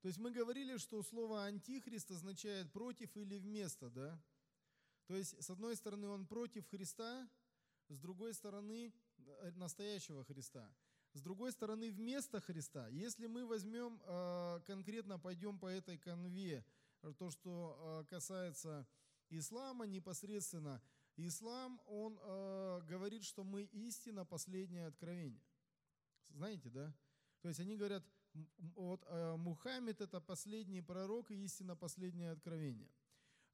То есть мы говорили, что слово антихрист означает против или вместо, да? То есть, с одной стороны, он против Христа, с другой стороны, э, настоящего Христа. С другой стороны, вместо Христа. Если мы возьмем, э, конкретно пойдем по этой конве, то, что э, касается ислама непосредственно, ислам, он говорит, что мы истина, последнее откровение. Знаете, да? То есть они говорят, вот Мухаммед это последний пророк и истина, последнее откровение.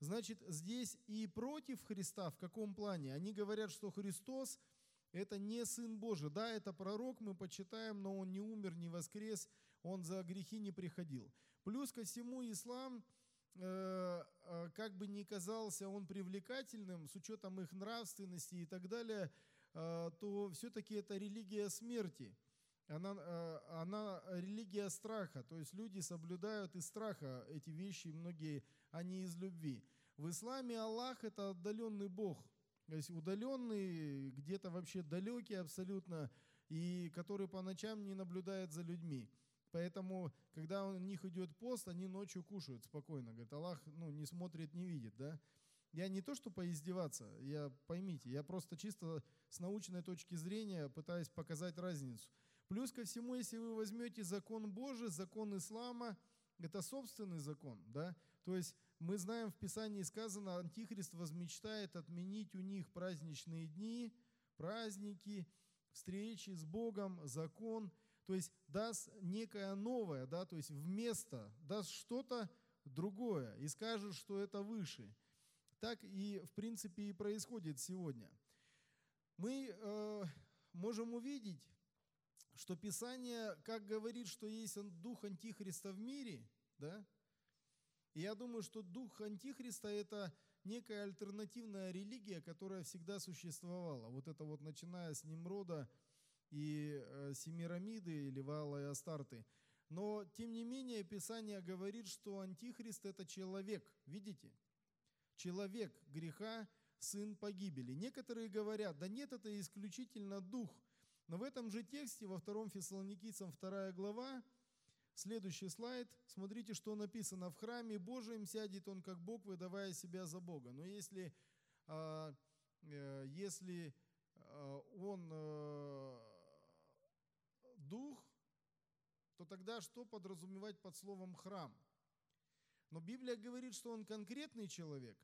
Значит, здесь и против Христа в каком плане? Они говорят, что Христос это не Сын Божий. Да, это пророк, мы почитаем, но он не умер, не воскрес, он за грехи не приходил. Плюс ко всему ислам, э, э, как бы ни казался он привлекательным, с учетом их нравственности и так далее, э, то все-таки это религия смерти. Она, э, она религия страха, то есть люди соблюдают из страха эти вещи, многие не из любви. В исламе Аллах это отдаленный Бог, то есть удаленный, где-то вообще далекий абсолютно, и который по ночам не наблюдает за людьми. Поэтому, когда у них идет пост, они ночью кушают спокойно. Говорит, Аллах ну, не смотрит, не видит. Да? Я не то, что поиздеваться, я, поймите, я просто чисто с научной точки зрения пытаюсь показать разницу. Плюс ко всему, если вы возьмете закон Божий, закон ислама, это собственный закон, да, то есть мы знаем, в Писании сказано, Антихрист возмечтает отменить у них праздничные дни, праздники, встречи с Богом, закон, то есть даст некое новое, да, то есть вместо, даст что-то другое и скажет, что это выше. Так и, в принципе, и происходит сегодня. Мы э, можем увидеть, что Писание, как говорит, что есть дух Антихриста в мире, да, и я думаю, что дух Антихриста – это некая альтернативная религия, которая всегда существовала. Вот это вот начиная с Немрода и э, Семирамиды или Вала и Астарты. Но, тем не менее, Писание говорит, что Антихрист – это человек. Видите? Человек греха, сын погибели. Некоторые говорят, да нет, это исключительно дух. Но в этом же тексте, во втором Фессалоникийцам 2 глава, Следующий слайд. Смотрите, что написано. В храме Божьем сядет он как Бог, выдавая себя за Бога. Но если, а, э, если а, он э, дух, то тогда что подразумевать под словом храм? Но Библия говорит, что он конкретный человек.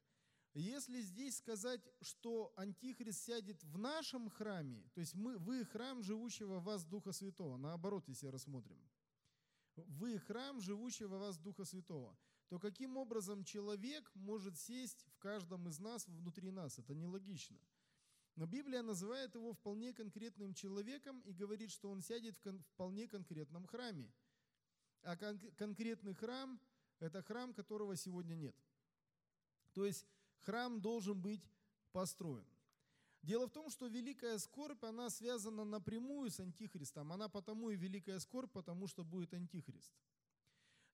Если здесь сказать, что Антихрист сядет в нашем храме, то есть мы, вы храм живущего в вас Духа Святого, наоборот, если рассмотрим – вы храм живущего вас Духа Святого, то каким образом человек может сесть в каждом из нас, внутри нас? Это нелогично. Но Библия называет его вполне конкретным человеком и говорит, что он сядет в кон- вполне конкретном храме. А кон- конкретный храм – это храм, которого сегодня нет. То есть храм должен быть построен. Дело в том, что великая скорбь, она связана напрямую с Антихристом. Она потому и великая скорбь, потому что будет Антихрист.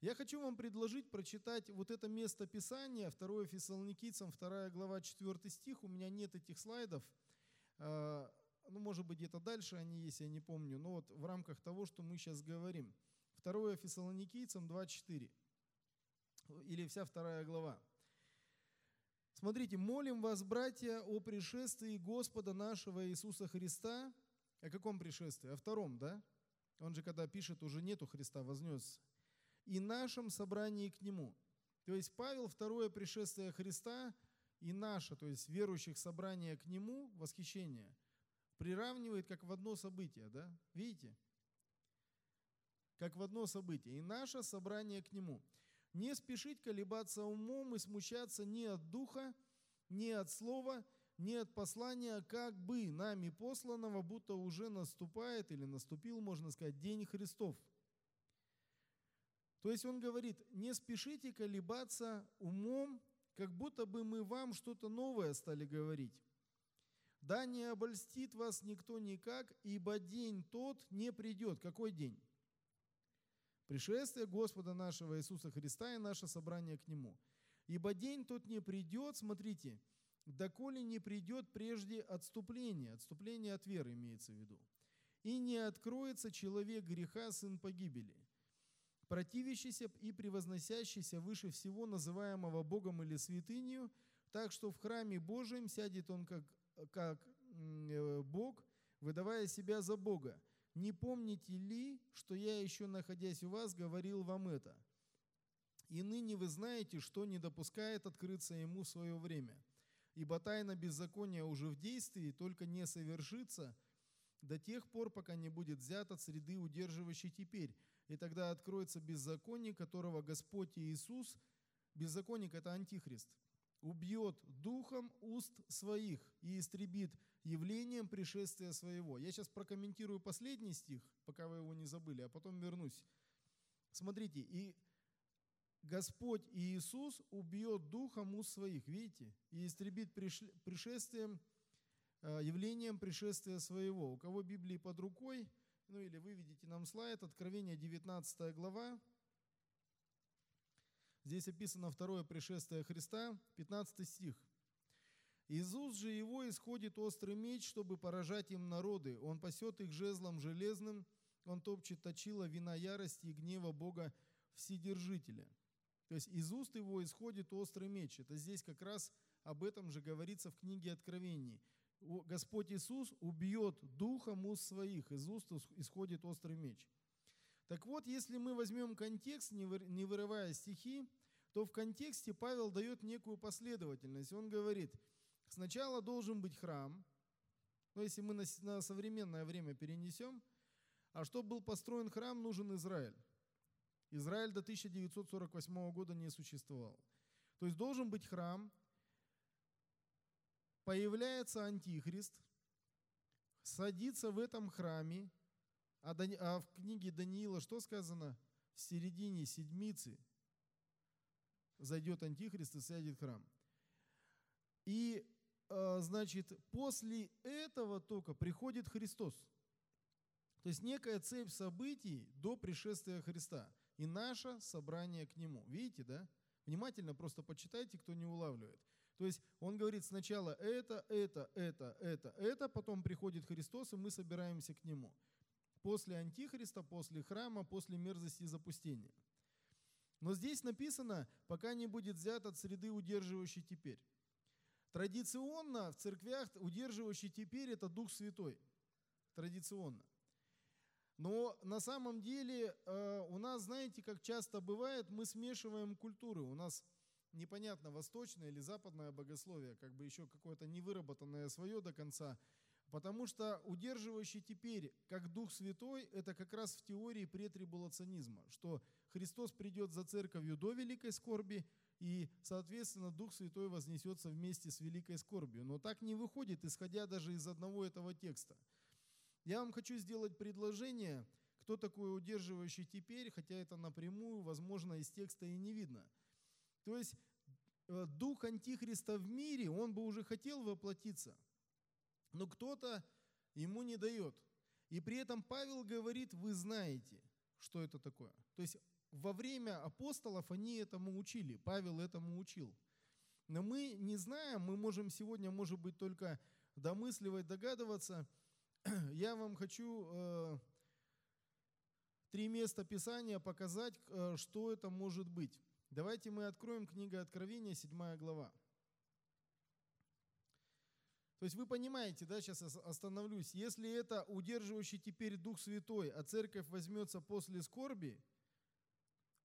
Я хочу вам предложить прочитать вот это место Писания, 2 Фессалоникийцам, 2 глава, 4 стих. У меня нет этих слайдов. А, ну, может быть, где-то дальше они есть, я не помню. Но вот в рамках того, что мы сейчас говорим. 2 Фессалоникийцам 2.4. Или вся вторая глава. Смотрите, молим вас, братья, о пришествии Господа нашего Иисуса Христа. О каком пришествии? О втором, да? Он же, когда пишет, уже нету Христа, вознес. И нашем собрании к Нему. То есть Павел второе пришествие Христа и наше, то есть верующих собрание к Нему, восхищение, приравнивает как в одно событие, да? Видите? Как в одно событие. И наше собрание к Нему. Не спешить колебаться умом и смущаться ни от духа, ни от слова, ни от послания, как бы нами посланного, будто уже наступает или наступил, можно сказать, день Христов. То есть он говорит, не спешите колебаться умом, как будто бы мы вам что-то новое стали говорить. Да не обольстит вас никто никак, ибо день тот не придет. Какой день? Пришествие Господа нашего Иисуса Христа и наше собрание к Нему. Ибо день тот не придет, смотрите, доколе не придет прежде отступление, отступление от веры имеется в виду, и не откроется человек греха, сын погибели. противящийся и превозносящийся выше всего называемого Богом или святынью, так что в храме Божьем сядет он как, как э, Бог, выдавая себя за Бога. Не помните ли, что я еще находясь у вас, говорил вам это? И ныне вы знаете, что не допускает открыться ему свое время. Ибо тайна беззакония уже в действии, только не совершится до тех пор, пока не будет взят от среды, удерживающей теперь. И тогда откроется беззаконие, которого Господь Иисус, беззаконник – это антихрист, убьет духом уст своих и истребит явлением пришествия своего. Я сейчас прокомментирую последний стих, пока вы его не забыли, а потом вернусь. Смотрите, и Господь Иисус убьет духом уст своих, видите, и истребит пришествием, э, явлением пришествия своего. У кого Библии под рукой, ну или вы видите нам слайд, Откровение 19 глава, Здесь описано второе пришествие Христа, 15 стих. «Из уст же его исходит острый меч, чтобы поражать им народы. Он пасет их жезлом железным, он топчет точила вина ярости и гнева Бога Вседержителя». То есть из уст его исходит острый меч. Это здесь как раз об этом же говорится в книге Откровений. Господь Иисус убьет духом уст своих, из уст исходит острый меч. Так вот, если мы возьмем контекст, не вырывая стихи, то в контексте Павел дает некую последовательность. Он говорит, сначала должен быть храм, но если мы на, современное время перенесем, а чтобы был построен храм, нужен Израиль. Израиль до 1948 года не существовал. То есть должен быть храм, появляется антихрист, садится в этом храме, а, а в книге Даниила что сказано? В середине седмицы зайдет антихрист и сядет храм. И, значит, после этого только приходит Христос. То есть некая цепь событий до пришествия Христа и наше собрание к Нему. Видите, да? Внимательно просто почитайте, кто не улавливает. То есть он говорит сначала это, это, это, это, это, потом приходит Христос, и мы собираемся к Нему. После Антихриста, после храма, после мерзости и запустения. Но здесь написано, пока не будет взят от среды, удерживающей теперь. Традиционно в церквях удерживающий теперь это Дух Святой. Традиционно. Но на самом деле э, у нас, знаете, как часто бывает, мы смешиваем культуры. У нас непонятно, восточное или западное богословие, как бы еще какое-то невыработанное свое до конца. Потому что удерживающий теперь, как Дух Святой, это как раз в теории претрибулационизма, что Христос придет за церковью до великой скорби, и, соответственно, Дух Святой вознесется вместе с великой скорбью. Но так не выходит, исходя даже из одного этого текста. Я вам хочу сделать предложение, кто такой удерживающий теперь, хотя это напрямую, возможно, из текста и не видно. То есть э, дух Антихриста в мире, он бы уже хотел воплотиться – но кто-то ему не дает. И при этом Павел говорит, вы знаете, что это такое. То есть во время апостолов они этому учили, Павел этому учил. Но мы не знаем, мы можем сегодня, может быть, только домысливать, догадываться. Я вам хочу э, три места Писания показать, э, что это может быть. Давайте мы откроем книга Откровения, 7 глава. То есть вы понимаете, да, сейчас остановлюсь, если это удерживающий теперь Дух Святой, а церковь возьмется после скорби,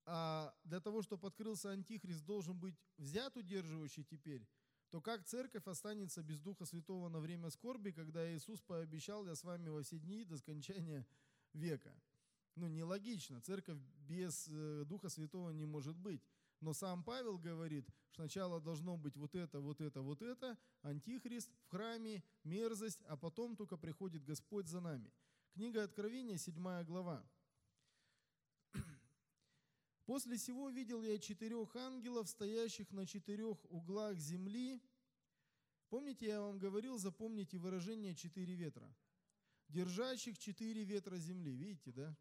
а для того, чтобы открылся Антихрист, должен быть взят удерживающий теперь, то как церковь останется без Духа Святого на время скорби, когда Иисус пообещал, я с вами во все дни до скончания века? Ну, нелогично. Церковь без э, Духа Святого не может быть. Но сам Павел говорит, что сначала должно быть вот это, вот это, вот это, антихрист в храме, мерзость, а потом только приходит Господь за нами. Книга Откровения, 7 глава. «После всего видел я четырех ангелов, стоящих на четырех углах земли». Помните, я вам говорил, запомните выражение «четыре ветра». Держащих четыре ветра земли, видите, да?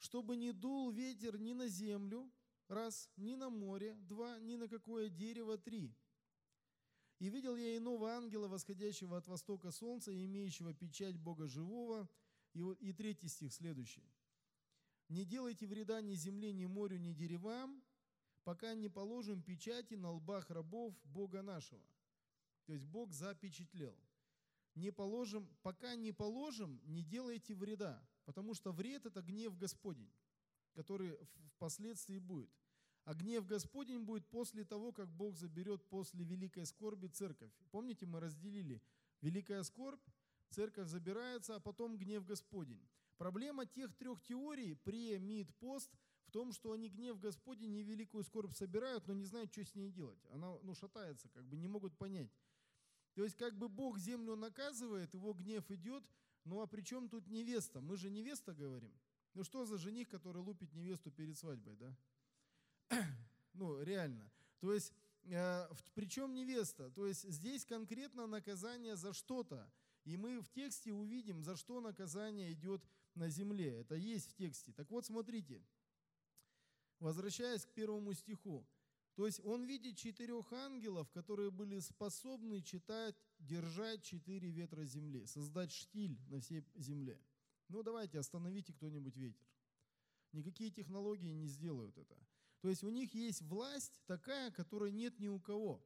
чтобы не дул ветер ни на землю, раз, ни на море, два, ни на какое дерево, три. И видел я иного ангела, восходящего от востока солнца, имеющего печать Бога живого. И, и третий стих следующий. Не делайте вреда ни земле, ни морю, ни деревам, пока не положим печати на лбах рабов Бога нашего. То есть Бог запечатлел. Не положим, пока не положим, не делайте вреда, потому что вред – это гнев Господень, который впоследствии будет. А гнев Господень будет после того, как Бог заберет после великой скорби церковь. Помните, мы разделили великая скорбь, церковь забирается, а потом гнев Господень. Проблема тех трех теорий, пре, мид, пост, в том, что они гнев Господень и великую скорбь собирают, но не знают, что с ней делать. Она ну, шатается, как бы не могут понять. То есть как бы Бог землю наказывает, его гнев идет, ну а при чем тут невеста? Мы же невеста говорим. Ну что за жених, который лупит невесту перед свадьбой, да? ну, реально. То есть, э, причем невеста? То есть здесь конкретно наказание за что-то. И мы в тексте увидим, за что наказание идет на земле. Это есть в тексте. Так вот, смотрите. Возвращаясь к первому стиху. То есть он видит четырех ангелов, которые были способны читать, держать четыре ветра земли, создать штиль на всей земле. Ну давайте, остановите кто-нибудь ветер. Никакие технологии не сделают это. То есть у них есть власть такая, которой нет ни у кого.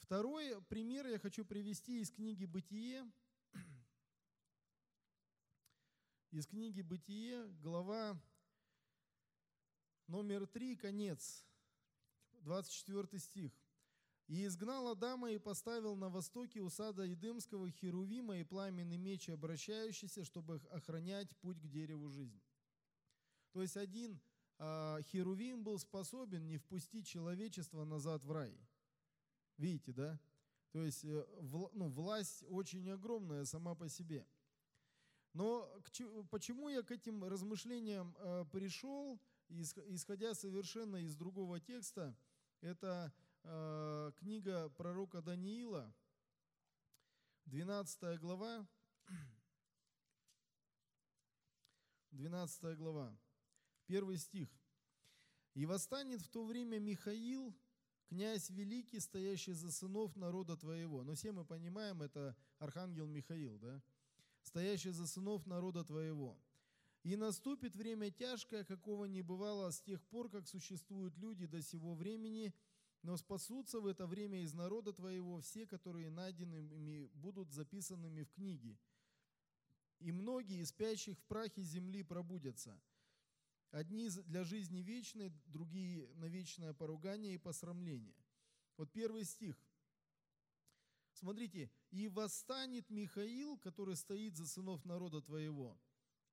Второй пример я хочу привести из книги «Бытие». Из книги «Бытие», глава номер 3, конец, 24 стих. «И изгнал Адама и поставил на востоке у сада Едемского Херувима и пламенный меч, обращающийся, чтобы охранять путь к дереву жизни». То есть один а, Херувим был способен не впустить человечество назад в рай. Видите, да? То есть э, ну, власть очень огромная сама по себе. Но почему я к этим размышлениям э, пришел, исходя совершенно из другого текста, это э, книга пророка Даниила, 12 глава, 12 глава. Первый стих. «И восстанет в то время Михаил, князь великий, стоящий за сынов народа твоего». Но все мы понимаем, это архангел Михаил, да? «Стоящий за сынов народа твоего». «И наступит время тяжкое, какого не бывало с тех пор, как существуют люди до сего времени, но спасутся в это время из народа твоего все, которые найденными будут записанными в книге. И многие из спящих в прахе земли пробудятся. Одни для жизни вечной, другие на вечное поругание и посрамление. Вот первый стих. Смотрите, «И восстанет Михаил, который стоит за сынов народа твоего,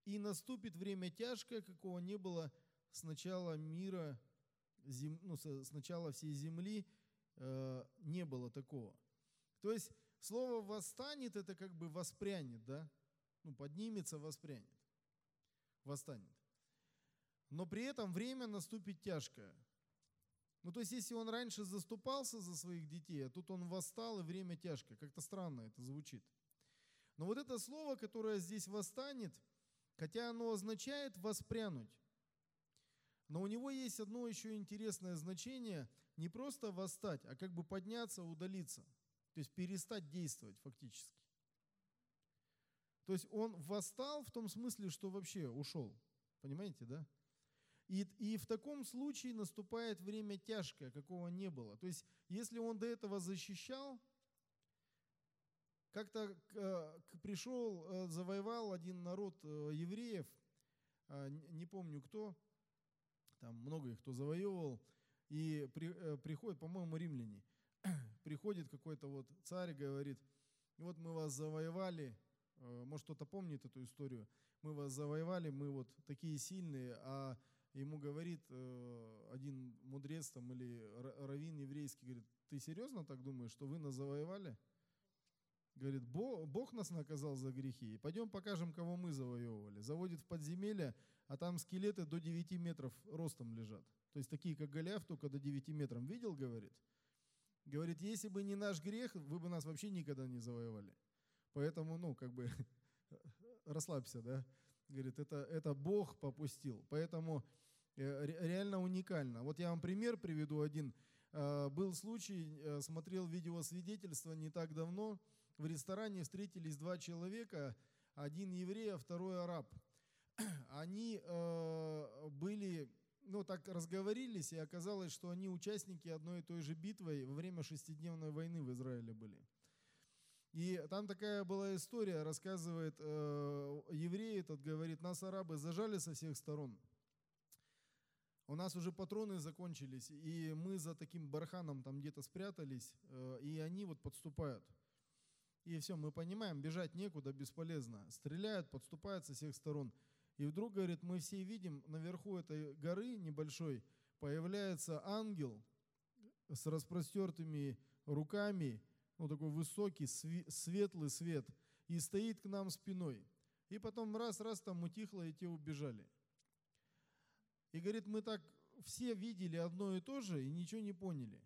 и наступит время тяжкое, какого не было с начала мира, зем, ну, с начала всей земли, э, не было такого». То есть слово «восстанет» это как бы «воспрянет», да? Ну, поднимется, воспрянет. Восстанет но при этом время наступит тяжкое. Ну, то есть, если он раньше заступался за своих детей, а тут он восстал, и время тяжкое. Как-то странно это звучит. Но вот это слово, которое здесь восстанет, хотя оно означает воспрянуть, но у него есть одно еще интересное значение, не просто восстать, а как бы подняться, удалиться. То есть перестать действовать фактически. То есть он восстал в том смысле, что вообще ушел. Понимаете, да? И, и в таком случае наступает время тяжкое, какого не было. То есть, если он до этого защищал, как-то э, пришел, э, завоевал один народ э, евреев, не помню кто, там много их кто завоевывал, и при, приходит, по-моему, римляне, приходит какой-то вот царь, говорит, вот мы вас завоевали, может кто-то помнит эту историю, мы вас завоевали, мы вот такие сильные, а ему говорит э, один мудрец там или раввин еврейский, говорит, ты серьезно так думаешь, что вы нас завоевали? Говорит, Бог нас наказал за грехи. Пойдем покажем, кого мы завоевывали. Заводит в подземелье, а там скелеты до 9 метров ростом лежат. То есть такие, как Голиаф, только до 9 метров. Видел, говорит? Говорит, если бы не наш грех, вы бы нас вообще никогда не завоевали. Поэтому, ну, как бы, расслабься, да? Говорит, это, это Бог попустил. Поэтому Э, реально уникально. Вот я вам пример приведу один. Э, был случай, э, смотрел видеосвидетельство не так давно. В ресторане встретились два человека, один еврей, а второй араб. они были, ну так разговорились, и оказалось, что они участники одной и той же битвы во время шестидневной войны в Израиле были. И там такая была история, рассказывает э, еврей этот, говорит, нас арабы зажали со всех сторон. У нас уже патроны закончились, и мы за таким барханом там где-то спрятались, э, и они вот подступают. И все, мы понимаем, бежать некуда, бесполезно. Стреляют, подступают со всех сторон. И вдруг, говорит, мы все видим, наверху этой горы небольшой появляется ангел с распростертыми руками, ну такой высокий, светлый свет, и стоит к нам спиной. И потом раз-раз там утихло, и те убежали. И говорит, мы так все видели одно и то же и ничего не поняли.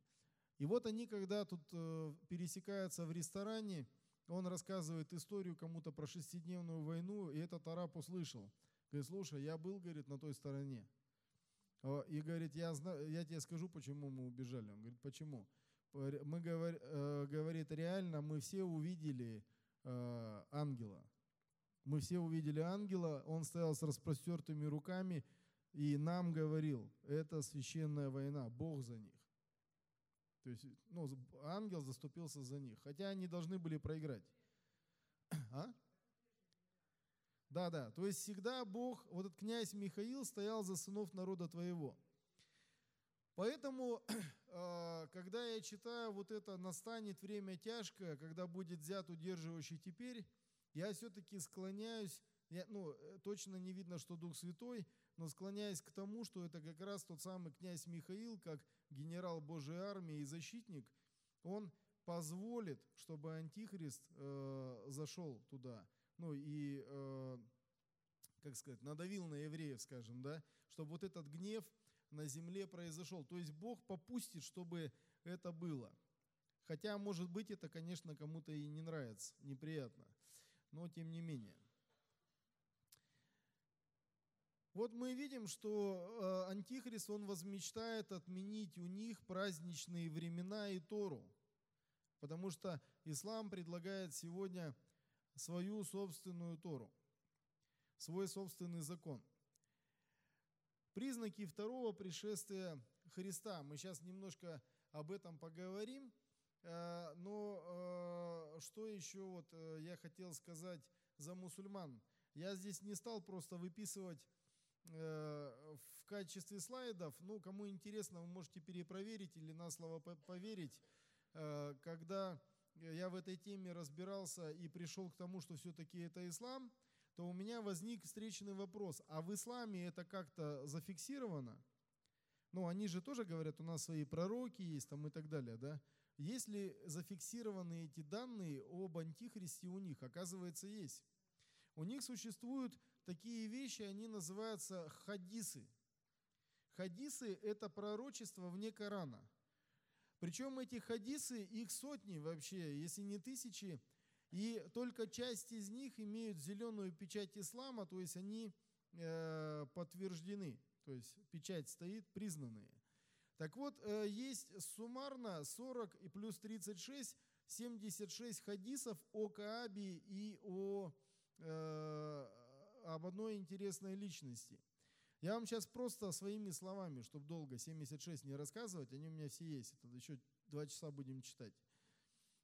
И вот они, когда тут э, пересекаются в ресторане, он рассказывает историю кому-то про шестидневную войну, и этот араб услышал. Говорит, слушай, я был, говорит, на той стороне. И говорит, я, знаю, я тебе скажу, почему мы убежали. Он говорит, почему? Мы, э, говорит, реально мы все увидели э, ангела. Мы все увидели ангела, он стоял с распростертыми руками и нам говорил, это священная война, Бог за них. То есть ну, ангел заступился за них, хотя они должны были проиграть. А? Да, да. То есть всегда Бог, вот этот князь Михаил стоял за сынов народа твоего. Поэтому, а, когда я читаю вот это «настанет время тяжкое, когда будет взят удерживающий теперь», я все-таки склоняюсь, я, ну, э, точно не видно, что Дух Святой, но склоняясь к тому, что это как раз тот самый князь Михаил, как генерал Божьей армии и защитник, он позволит, чтобы Антихрист э, зашел туда, ну и, э, как сказать, надавил на евреев, скажем, да, чтобы вот этот гнев на земле произошел. То есть Бог попустит, чтобы это было. Хотя, может быть, это, конечно, кому-то и не нравится, неприятно, но тем не менее. Вот мы видим, что э, Антихрист, он возмечтает отменить у них праздничные времена и Тору, потому что ислам предлагает сегодня свою собственную Тору, свой собственный закон. Признаки второго пришествия Христа. Мы сейчас немножко об этом поговорим. Э, но э, что еще вот я хотел сказать за мусульман? Я здесь не стал просто выписывать Э, в качестве слайдов. Ну, кому интересно, вы можете перепроверить или на слово поверить. Э, когда я в этой теме разбирался и пришел к тому, что все-таки это ислам, то у меня возник встречный вопрос. А в исламе это как-то зафиксировано? Ну, они же тоже говорят, у нас свои пророки есть там и так далее, да? Есть ли зафиксированы эти данные об антихристе у них? Оказывается, есть. У них существуют такие вещи, они называются хадисы. Хадисы – это пророчество вне Корана. Причем эти хадисы, их сотни вообще, если не тысячи, и только часть из них имеют зеленую печать ислама, то есть они э, подтверждены, то есть печать стоит, признанные. Так вот, э, есть суммарно 40 и плюс 36, 76 хадисов о Каабе и о э, об одной интересной личности. Я вам сейчас просто своими словами, чтобы долго 76 не рассказывать, они у меня все есть, это еще два часа будем читать.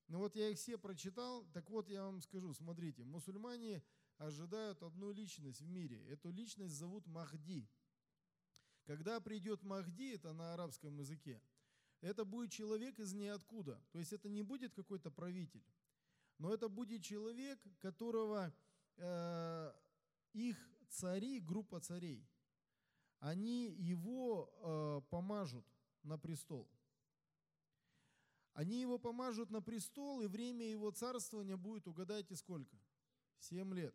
Ну вот я их все прочитал, так вот я вам скажу, смотрите, мусульмане ожидают одну личность в мире. Эту личность зовут Махди. Когда придет Махди, это на арабском языке, это будет человек из ниоткуда. То есть это не будет какой-то правитель, но это будет человек, которого э, их цари, группа царей, они его э, помажут на престол. Они его помажут на престол, и время его царствования будет, угадайте, сколько? Семь лет.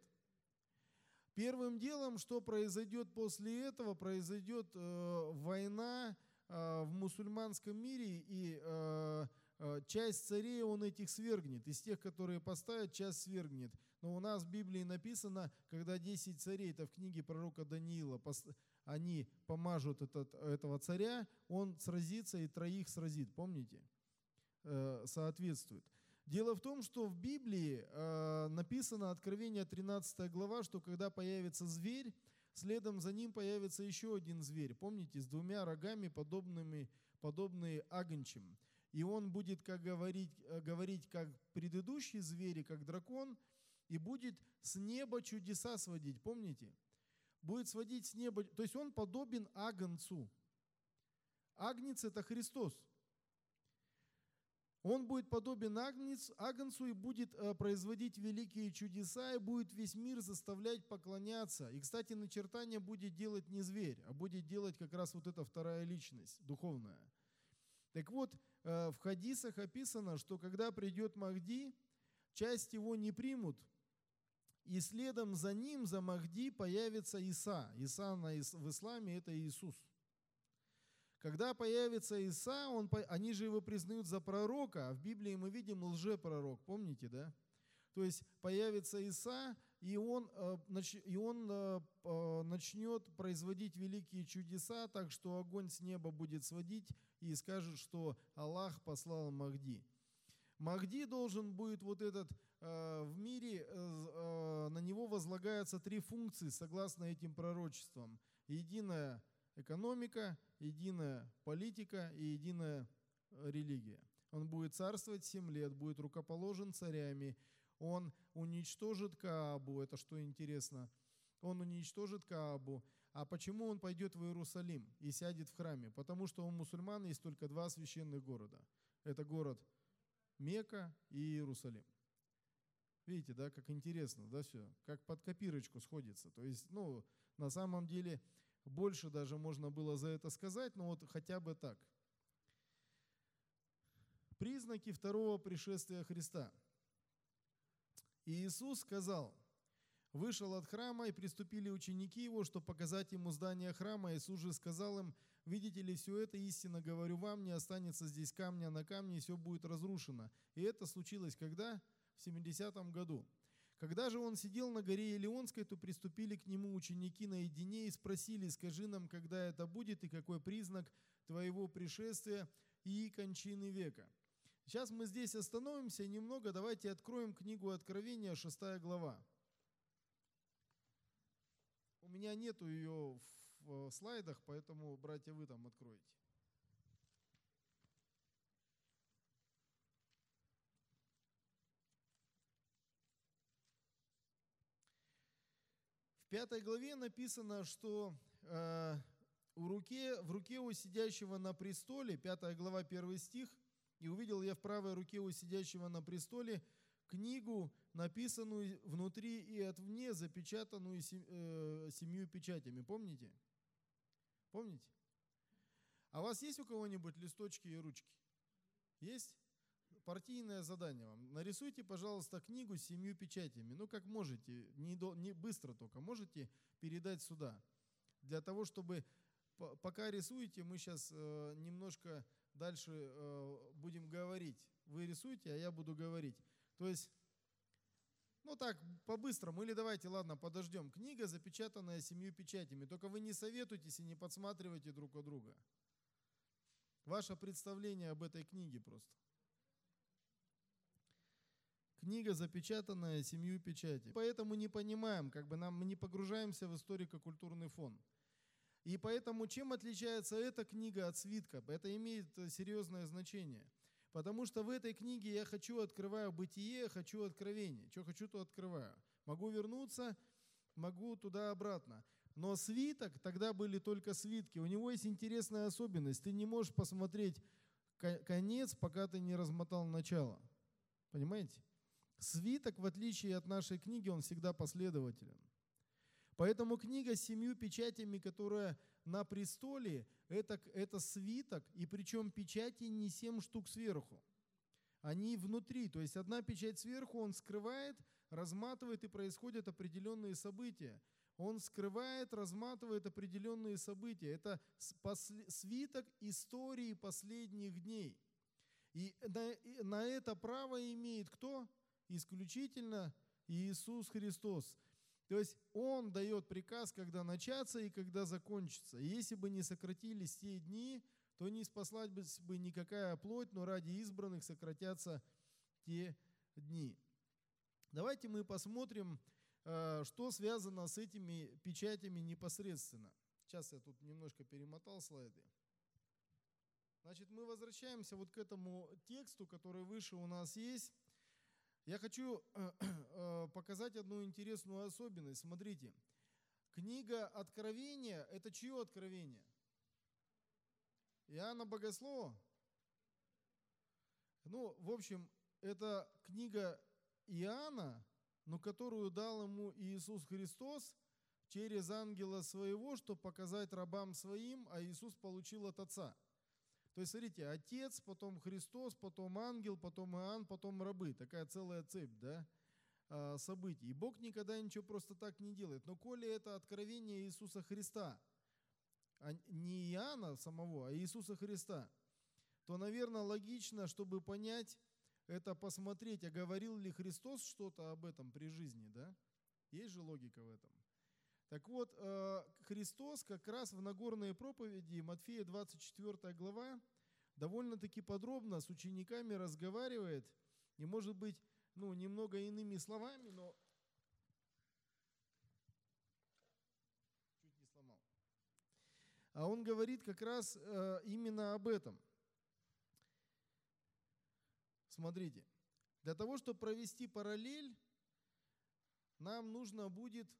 Первым делом, что произойдет после этого, произойдет э, война э, в мусульманском мире, и э, э, часть царей он этих свергнет. Из тех, которые поставят, часть свергнет. Но у нас в Библии написано, когда 10 царей, это в книге пророка Даниила, они помажут этот, этого царя, он сразится и троих сразит, помните? Э, соответствует. Дело в том, что в Библии э, написано Откровение 13 глава, что когда появится зверь, следом за ним появится еще один зверь, помните, с двумя рогами, подобными, подобные агнчим. И он будет как говорить, э, говорить как предыдущий зверь, как дракон, и будет с неба чудеса сводить, помните? Будет сводить с неба, то есть он подобен агнцу. Агнец – это Христос. Он будет подобен агнцу и будет э, производить великие чудеса, и будет весь мир заставлять поклоняться. И, кстати, начертание будет делать не зверь, а будет делать как раз вот эта вторая личность, духовная. Так вот, э, в хадисах описано, что когда придет Махди, часть его не примут, и следом за ним, за Махди, появится Иса. Иса в исламе – это Иисус. Когда появится Иса, он, они же его признают за пророка, а в Библии мы видим лжепророк, помните, да? То есть появится Иса, и он, э, и он э, э, начнет производить великие чудеса, так что огонь с неба будет сводить и скажет, что Аллах послал Махди. Махди должен будет вот этот в мире, на него возлагаются три функции согласно этим пророчествам. Единая экономика, единая политика и единая э, религия. Он будет царствовать 7 лет, будет рукоположен царями, он уничтожит Каабу, это что интересно, он уничтожит Каабу. А почему он пойдет в Иерусалим и сядет в храме? Потому что у мусульман есть только два священных города. Это город Мека и Иерусалим. Видите, да, как интересно, да, все, как под копирочку сходится. То есть, ну, на самом деле, больше даже можно было за это сказать, но вот хотя бы так. Признаки второго пришествия Христа. И Иисус сказал, вышел от храма, и приступили ученики его, чтобы показать ему здание храма. Иисус же сказал им, видите ли, все это истинно говорю вам, не останется здесь камня на камне, и все будет разрушено. И это случилось когда? В 70-м году. Когда же он сидел на горе Елеонской, то приступили к нему ученики наедине и спросили, скажи нам, когда это будет и какой признак твоего пришествия и кончины века. Сейчас мы здесь остановимся немного, давайте откроем книгу Откровения, 6 глава. У меня нету ее в слайдах, поэтому, братья, вы там откроете. Пятой главе написано, что э, в, руке, в руке у сидящего на престоле, пятая глава, первый стих, «И увидел я в правой руке у сидящего на престоле книгу, написанную внутри и отвне, запечатанную э, семью печатями». Помните? Помните? А у вас есть у кого-нибудь листочки и ручки? Есть? Партийное задание вам. Нарисуйте, пожалуйста, книгу с семью печатями. Ну, как можете, не, до, не быстро только, можете передать сюда. Для того, чтобы, пока рисуете, мы сейчас э, немножко дальше э, будем говорить. Вы рисуете, а я буду говорить. То есть, ну так, по-быстрому, или давайте, ладно, подождем. Книга, запечатанная семью печатями. Только вы не советуйтесь и не подсматривайте друг от друга. Ваше представление об этой книге просто. Книга, запечатанная семью печати. Поэтому не понимаем, как бы нам мы не погружаемся в историко-культурный фон. И поэтому чем отличается эта книга от свитка? Это имеет серьезное значение. Потому что в этой книге я хочу, открываю бытие, хочу откровение. Что хочу, то открываю. Могу вернуться, могу туда-обратно. Но свиток, тогда были только свитки, у него есть интересная особенность. Ты не можешь посмотреть конец, пока ты не размотал начало. Понимаете? Свиток, в отличие от нашей книги, он всегда последователен. Поэтому книга с семью печатями, которая на престоле, это, это свиток, и причем печати не семь штук сверху. Они внутри, то есть одна печать сверху, он скрывает, разматывает, и происходят определенные события. Он скрывает, разматывает определенные события. Это свиток истории последних дней. И на, на это право имеет кто? Исключительно Иисус Христос. То есть Он дает приказ, когда начаться и когда закончиться. И если бы не сократились те дни, то не спаслась бы никакая плоть, но ради избранных сократятся те дни. Давайте мы посмотрим э, что связано с этими печатями непосредственно. Сейчас я тут немножко перемотал слайды. Значит, мы возвращаемся вот к этому тексту, который выше у нас есть. Я хочу э, э, показать одну интересную особенность. Смотрите, книга Откровения – это чье откровение? Иоанна Богослова? Ну, в общем, это книга Иоанна, но которую дал ему Иисус Христос через ангела своего, чтобы показать рабам своим, а Иисус получил от Отца. То есть, смотрите, Отец, потом Христос, потом ангел, потом Иоанн, потом рабы. Такая целая цепь, да, а, событий. И Бог никогда ничего просто так не делает. Но коли это откровение Иисуса Христа, а не Иоанна самого, а Иисуса Христа, то, наверное, логично, чтобы понять, это посмотреть, а говорил ли Христос что-то об этом при жизни, да? Есть же логика в этом. Так вот, э, Христос как раз в Нагорной проповеди, Матфея 24 глава, довольно-таки подробно с учениками разговаривает, и может быть, ну, немного иными словами, но чуть не сломал. А он говорит как раз э, именно об этом. Смотрите, для того, чтобы провести параллель, нам нужно будет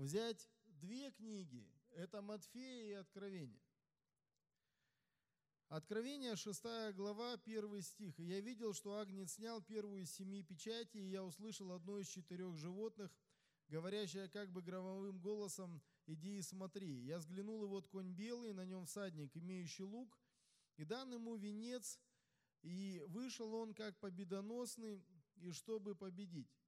взять две книги. Это Матфея и Откровение. Откровение, 6 глава, 1 стих. «И я видел, что Агнец снял первую из семи печатей, и я услышал одно из четырех животных, говорящее как бы громовым голосом, «Иди и смотри». Я взглянул, и вот конь белый, на нем всадник, имеющий лук, и дан ему венец, и вышел он как победоносный, и чтобы победить.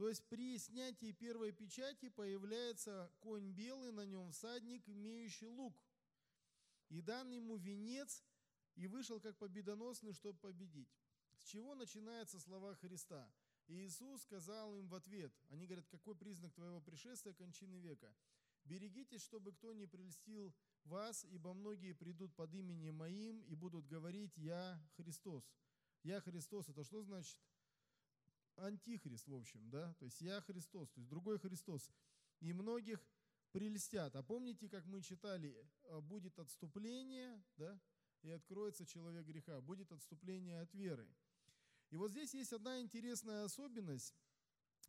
То есть при снятии первой печати появляется конь белый, на нем всадник, имеющий лук. И дан ему венец, и вышел как победоносный, чтобы победить. С чего начинаются слова Христа? И Иисус сказал им в ответ, они говорят, какой признак твоего пришествия, кончины века? Берегитесь, чтобы кто не прельстил вас, ибо многие придут под именем моим и будут говорить, я Христос. Я Христос, это что значит? Антихрист, в общем, да, то есть я Христос, то есть другой Христос. И многих прельстят. А помните, как мы читали, «А будет отступление, да, и откроется человек греха, будет отступление от веры. И вот здесь есть одна интересная особенность.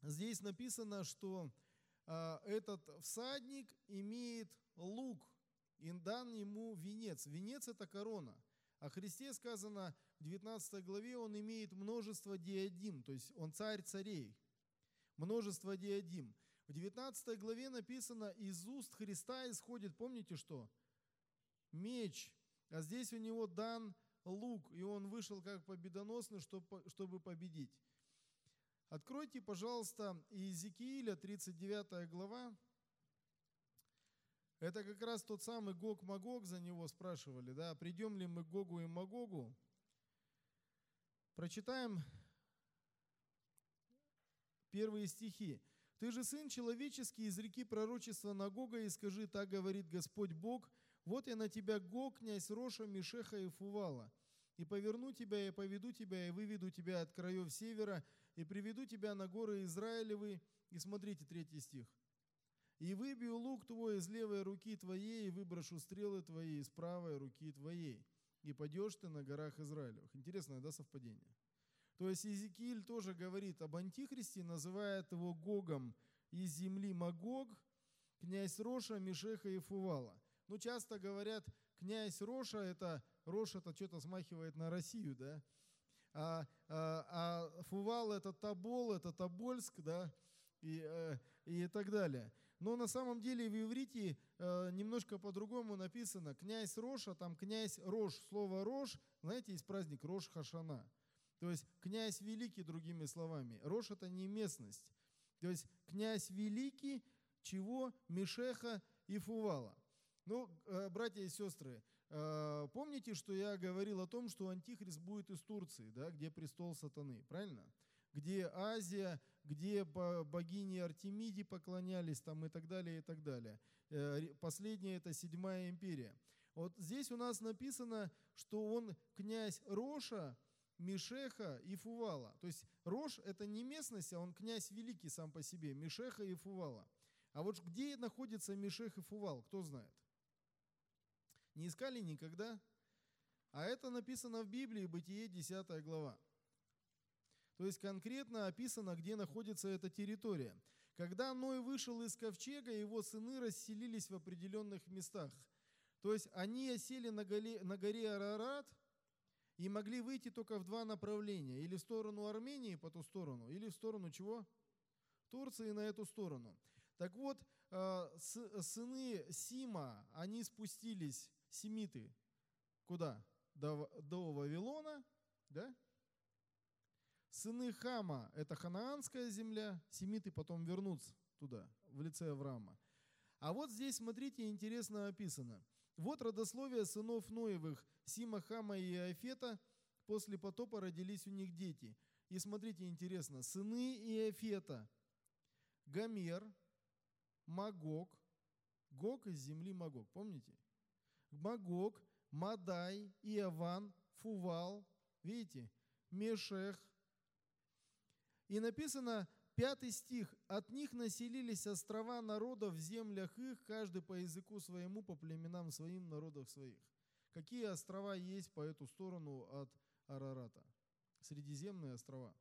Здесь написано, что а, этот всадник имеет лук, и дан ему венец. Венец – это корона. О Христе сказано 19 главе, он имеет множество диадим, то есть он царь царей. Множество диадим. В 19 главе написано, из уст Христа исходит, помните что? Меч. А здесь у него дан лук, и он вышел как победоносный, чтобы победить. Откройте, пожалуйста, Иезекииля, 39 глава, это как раз тот самый Гог Магог, за него спрашивали, да, придем ли мы к Гогу и Магогу. Прочитаем первые стихи. «Ты же сын человеческий, из реки пророчества на Гога, и скажи, так говорит Господь Бог, вот я на тебя Гог, князь Роша, Мишеха и Фувала, и поверну тебя, и поведу тебя, и выведу тебя от краев севера, и приведу тебя на горы Израилевы». И смотрите, третий стих. И выбью лук твой из левой руки твоей, и выброшу стрелы твои из правой руки твоей. И пойдешь ты на горах Израилевых. Интересное, да, совпадение? То есть Иезекииль тоже говорит об Антихристе, называет его Гогом из земли Магог, князь Роша, Мишеха и Фувала. Ну, часто говорят, князь Роша, это Роша это что-то смахивает на Россию, да? А, а, а Фувал это Тобол, это Тобольск, да? И, э, и так далее. Но на самом деле в иврите э, немножко по-другому написано. Князь Роша, там князь Рош, слово Рош, знаете, есть праздник Рош Хашана. То есть князь великий, другими словами. Рош это не местность. То есть князь великий, чего? Мишеха и Фувала. Ну, э, братья и сестры, э, помните, что я говорил о том, что Антихрист будет из Турции, да, где престол сатаны, правильно? Где Азия, где богине Артемиде поклонялись там и так далее, и так далее. Э, последняя это седьмая империя. Вот здесь у нас написано, что он князь Роша, Мишеха и Фувала. То есть Рош – это не местность, а он князь великий сам по себе, Мишеха и Фувала. А вот где находится Мишех и Фувал, кто знает? Не искали никогда? А это написано в Библии, Бытие 10 глава. То есть конкретно описано, где находится эта территория. Когда Ной вышел из ковчега, его сыны расселились в определенных местах. То есть они осели на горе, на горе Арарат и могли выйти только в два направления. Или в сторону Армении по ту сторону, или в сторону чего? Турции на эту сторону. Так вот, э, сыны Сима, они спустились, семиты, куда? До, до Вавилона, да? Сыны Хама – это ханаанская земля, семиты потом вернутся туда, в лице Авраама. А вот здесь, смотрите, интересно описано. Вот родословие сынов Ноевых, Сима, Хама и Иофета. После потопа родились у них дети. И смотрите, интересно, сыны Иофета – Гомер, Магог, Гог из земли Магог, помните? Магог, Мадай, Иован, Фувал, видите? Мешех, и написано, пятый стих, «От них населились острова народов в землях их, каждый по языку своему, по племенам своим, народах своих». Какие острова есть по эту сторону от Арарата? Средиземные острова.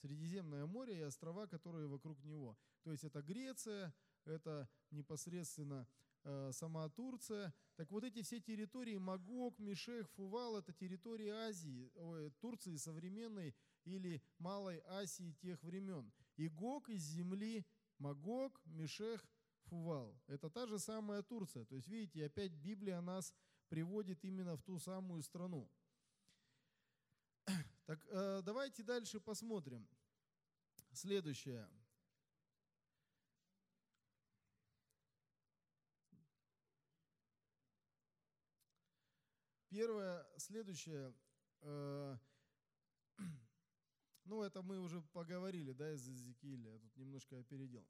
Средиземное море и острова, которые вокруг него. То есть это Греция, это непосредственно э, сама Турция. Так вот эти все территории, Магог, Мишех, Фувал, это территории Азии, ой, Турции современной, или Малой Асии тех времен. И Гог из земли Магог, Мишех, Фувал. Это та же самая Турция. То есть, видите, опять Библия нас приводит именно в ту самую страну. Так э, давайте дальше посмотрим. Следующее. Первое, следующее. Э, ну, это мы уже поговорили, да, из Иезекииля, я тут немножко опередил.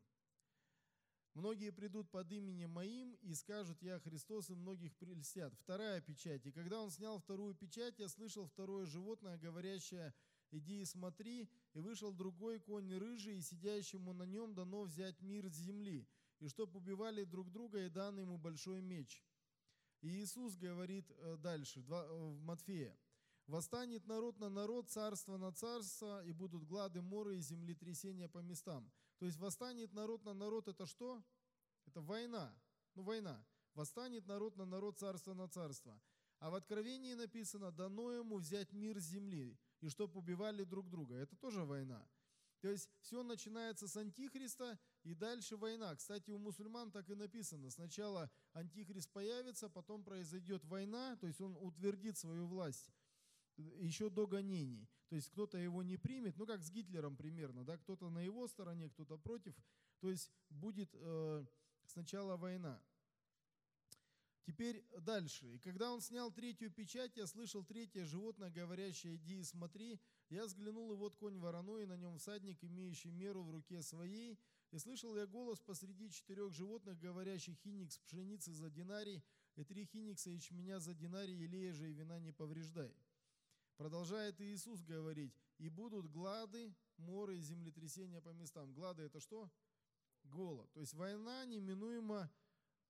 Многие придут под именем моим и скажут, я Христос, и многих прельстят. Вторая печать. И когда он снял вторую печать, я слышал второе животное, говорящее, иди и смотри. И вышел другой конь рыжий, и сидящему на нем дано взять мир с земли. И чтоб убивали друг друга, и дан ему большой меч. И Иисус говорит э, дальше, э, в Матфея. Восстанет народ на народ, царство на царство, и будут глады, моры и землетрясения по местам. То есть восстанет народ на народ – это что? Это война. Ну, война. Восстанет народ на народ, царство на царство. А в Откровении написано, дано ему взять мир с земли, и чтоб убивали друг друга. Это тоже война. То есть все начинается с Антихриста, и дальше война. Кстати, у мусульман так и написано. Сначала Антихрист появится, потом произойдет война, то есть он утвердит свою власть еще до гонений. То есть кто-то его не примет, ну как с Гитлером примерно, да, кто-то на его стороне, кто-то против. То есть будет э, сначала война. Теперь дальше. «И когда он снял третью печать, я слышал третье животное, говорящее, иди и смотри. Я взглянул, и вот конь вороной, и на нем всадник, имеющий меру в руке своей. И слышал я голос посреди четырех животных, говорящих, хиникс пшеницы за динарий, и три хиникса ячменя за динарий, елея же и вина не повреждай. Продолжает Иисус говорить, и будут глады, моры и землетрясения по местам. Глады это что? Голод. То есть война неминуемо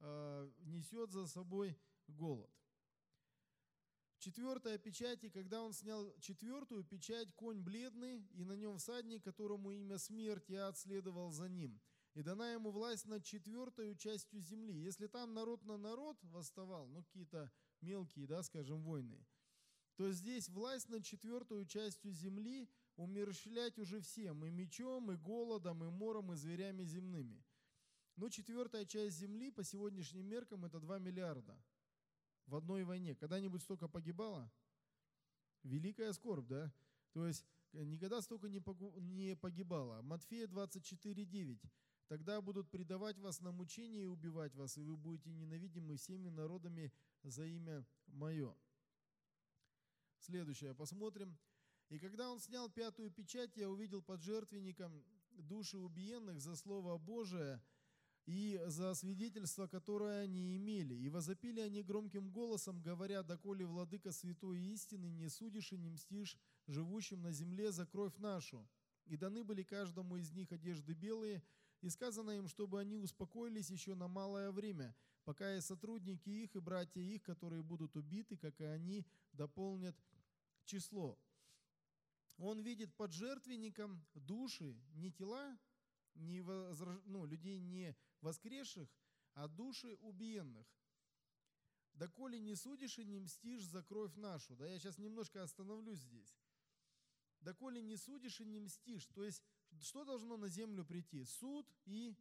э, несет за собой голод. Четвертая печать, и когда он снял четвертую печать, конь бледный, и на нем всадник, которому имя смерть, и ад следовал за ним. И дана ему власть над четвертой частью земли. Если там народ на народ восставал, ну какие-то мелкие, да, скажем, войны – то здесь власть над четвертую частью земли умерщвлять уже всем, и мечом, и голодом, и мором, и зверями земными. Но четвертая часть земли по сегодняшним меркам это 2 миллиарда в одной войне. Когда-нибудь столько погибало? Великая скорбь, да? То есть э, никогда столько не погибало. Матфея 24:9. Тогда будут предавать вас на мучение и убивать вас, и вы будете ненавидимы всеми народами за имя Мое. Следующее посмотрим. «И когда он снял пятую печать, я увидел под жертвенником души убиенных за Слово Божие и за свидетельство, которое они имели. И возопили они громким голосом, говоря, «Доколе, владыка святой истины, не судишь и не мстишь живущим на земле за кровь нашу». И даны были каждому из них одежды белые, и сказано им, чтобы они успокоились еще на малое время, пока и сотрудники их, и братья их, которые будут убиты, как и они, дополнят число. Он видит под жертвенником души, не тела, не возраж... ну, людей не воскресших, а души убиенных. Доколе не судишь и не мстишь за кровь нашу. Да, я сейчас немножко остановлюсь здесь. Доколе не судишь и не мстишь. То есть, что должно на землю прийти? Суд и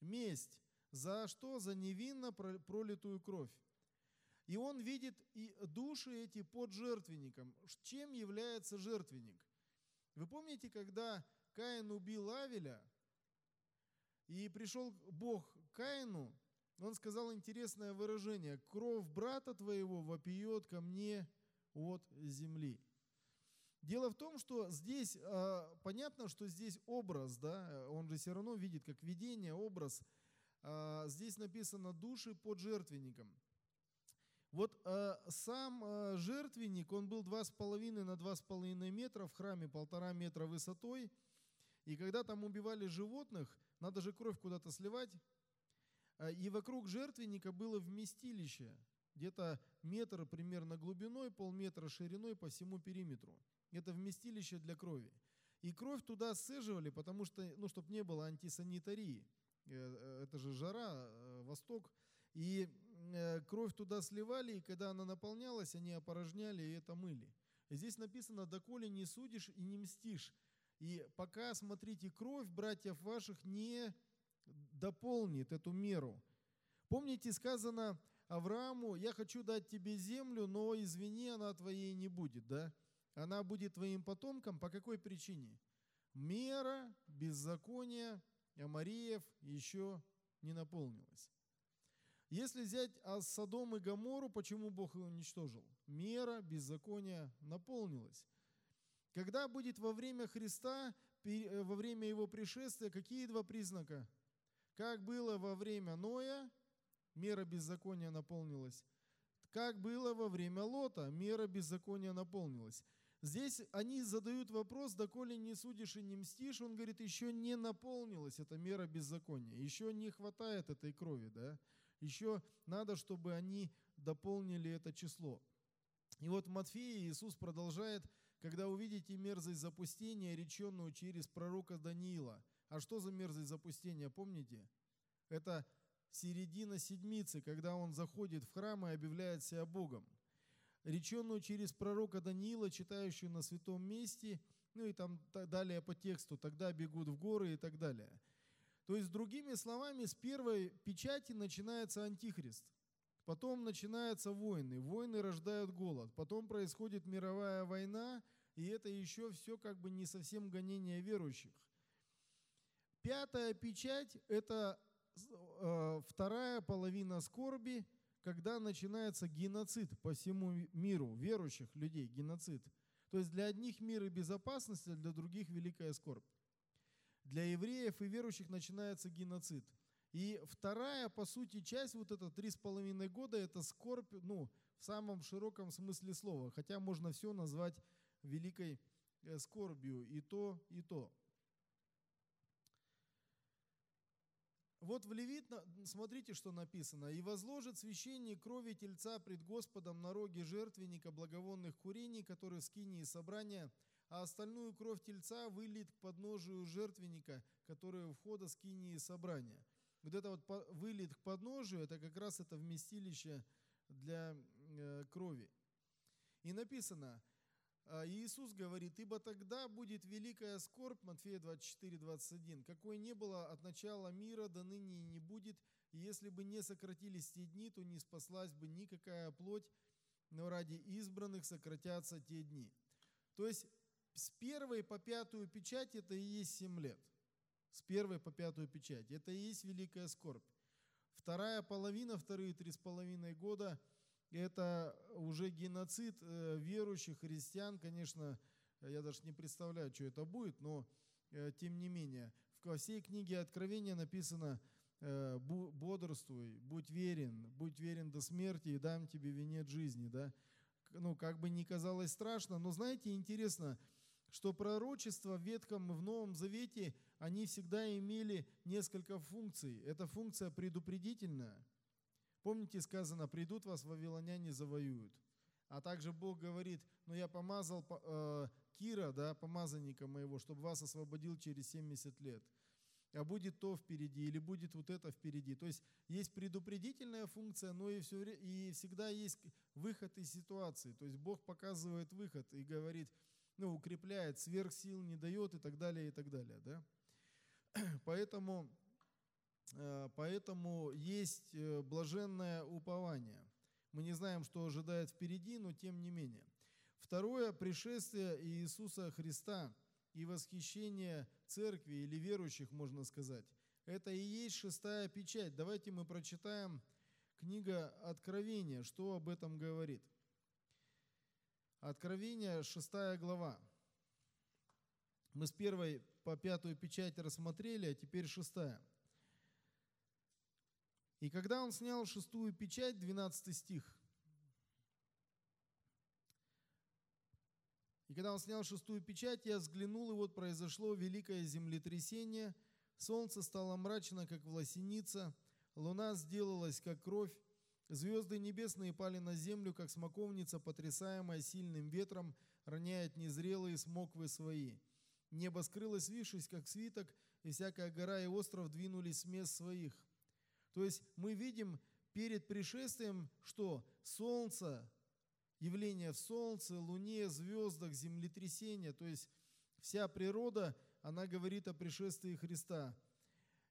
месть. За что? За невинно пролитую кровь. И он видит и души эти под жертвенником. Чем является жертвенник? Вы помните, когда Каин убил Авеля, и пришел Бог к Каину, он сказал интересное выражение. «Кровь брата твоего вопиет ко мне от земли». Дело в том, что здесь, а, понятно, что здесь образ, да, он же все равно видит как видение, образ. А, здесь написано «души под жертвенником». Вот э, сам э, жертвенник, он был 2,5 на 2,5 метра, в храме полтора метра высотой. И когда там убивали животных, надо же кровь куда-то сливать. Э, и вокруг жертвенника было вместилище, где-то метр примерно глубиной, полметра шириной по всему периметру. Это вместилище для крови. И кровь туда сцеживали, потому что, ну, чтобы не было антисанитарии. Э, э, это же жара, э, Восток. И кровь туда сливали, и когда она наполнялась, они опорожняли и это мыли. И здесь написано, доколе не судишь и не мстишь. И пока, смотрите, кровь братьев ваших не дополнит эту меру. Помните, сказано Аврааму, я хочу дать тебе землю, но извини, она твоей не будет, да? Она будет твоим потомком по какой причине? Мера беззакония Амариев еще не наполнилась. Если взять Содом и Гамору, почему Бог их уничтожил? Мера беззакония наполнилась. Когда будет во время Христа, э, во время Его пришествия, какие два признака? Как было во время Ноя, мера беззакония наполнилась. Как было во время Лота, мера беззакония наполнилась. Здесь они задают вопрос, доколе не судишь и не мстишь, он говорит, еще не наполнилась эта мера беззакония, еще не хватает этой крови, да? Еще надо, чтобы они дополнили это число. И вот в Матфея Иисус продолжает, когда увидите мерзость запустения, реченную через пророка Даниила. А что за мерзость запустения, помните? Это середина седмицы, когда он заходит в храм и объявляет себя Богом. Реченную через пророка Даниила, читающую на святом месте, ну и там далее по тексту, тогда бегут в горы и так далее – то есть, другими словами, с первой печати начинается антихрист. Потом начинаются войны. Войны рождают голод. Потом происходит мировая война, и это еще все как бы не совсем гонение верующих. Пятая печать – это э, вторая половина скорби, когда начинается геноцид по всему миру, верующих людей, геноцид. То есть для одних мир и безопасность, а для других великая скорбь для евреев и верующих начинается геноцид. И вторая, по сути, часть, вот это три с половиной года, это скорбь, ну, в самом широком смысле слова. Хотя можно все назвать великой э, скорбью, и то, и то. Вот в Левит, смотрите, что написано. «И возложит священник крови тельца пред Господом на роге жертвенника благовонных курений, которые в скинии собрания, а остальную кровь тельца вылит к подножию жертвенника, который у входа скинии собрания. Вот это вот вылит к подножию, это как раз это вместилище для э, крови. И написано, Иисус говорит, «Ибо тогда будет великая скорбь» Матфея 24, 21, «какой не было от начала мира до ныне и не будет, и если бы не сократились те дни, то не спаслась бы никакая плоть, но ради избранных сократятся те дни». То есть с первой по пятую печать это и есть семь лет. С первой по пятую печать. Это и есть великая скорбь. Вторая половина, вторые три с половиной года, это уже геноцид э, верующих христиан. Конечно, я даже не представляю, что это будет, но э, тем не менее. Во всей книге Откровения написано, э, бодрствуй, будь верен, будь верен до смерти и дам тебе венец жизни, да. Ну, как бы не казалось страшно, но знаете, интересно, что пророчества в Ветхом и в Новом Завете, они всегда имели несколько функций. Эта функция предупредительная. Помните, сказано, придут вас вавилоняне, завоюют. А также Бог говорит, ну я помазал по- э, Кира, да, помазанника моего, чтобы вас освободил через 70 лет. А будет то впереди, или будет вот это впереди. То есть есть предупредительная функция, но и, все, и всегда есть выход из ситуации. То есть Бог показывает выход и говорит, ну, укрепляет, сверх сил не дает и так далее, и так далее. Да? Поэтому, поэтому есть э, блаженное упование. Мы не знаем, что ожидает впереди, но тем не менее. Второе, пришествие Иисуса Христа и восхищение церкви или верующих, можно сказать, это и есть шестая печать. Давайте мы прочитаем книга Откровения, что об этом говорит. Откровение, шестая глава. Мы с первой по пятую печать рассмотрели, а теперь шестая. И когда он снял шестую печать, 12 стих. И когда он снял шестую печать, я взглянул, и вот произошло великое землетрясение. Солнце стало мрачно, как власеница, луна сделалась, как кровь, звезды небесные пали на землю, как смоковница, потрясаемая сильным ветром, роняет незрелые смоквы свои. Небо скрылось, свившись, как свиток, и всякая гора и остров двинулись с мест своих. То есть мы видим перед пришествием, что солнце, явление в солнце, луне, звездах, землетрясения, то есть вся природа, она говорит о пришествии Христа.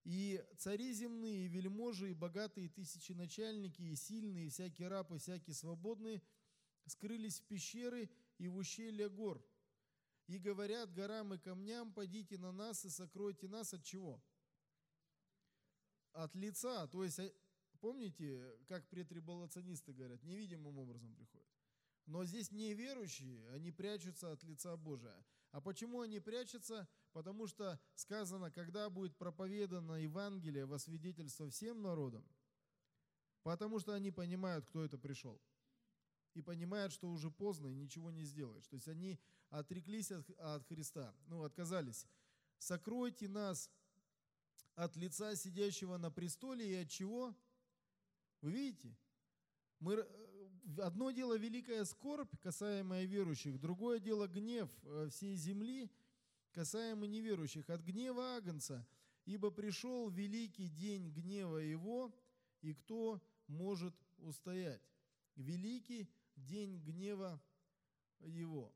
И цари земные, и вельможи, и богатые тысяченачальники, и сильные, и всякие рабы, и всякие свободные скрылись в пещеры и в ущелья гор. И говорят горам и камням, подите на нас и сокройте нас от чего? От лица. То есть, э, помните, как претриболационисты говорят, невидимым образом приходят. Но здесь неверующие, они прячутся от лица Божия. А почему они прячутся? Потому что сказано, когда будет проповедано Евангелие во свидетельство всем народам, потому что они понимают, кто это пришел. И понимают, что уже поздно и ничего не сделаешь. То есть они отреклись от, от Христа, ну, отказались. Сокройте нас от лица сидящего на престоле и от чего? Вы видите? Мы, э, одно дело великая скорбь, касаемая верующих, другое дело гнев э, всей земли, касаемый неверующих. От гнева Агнца, ибо пришел великий день гнева его, и кто может устоять? Великий день гнева его.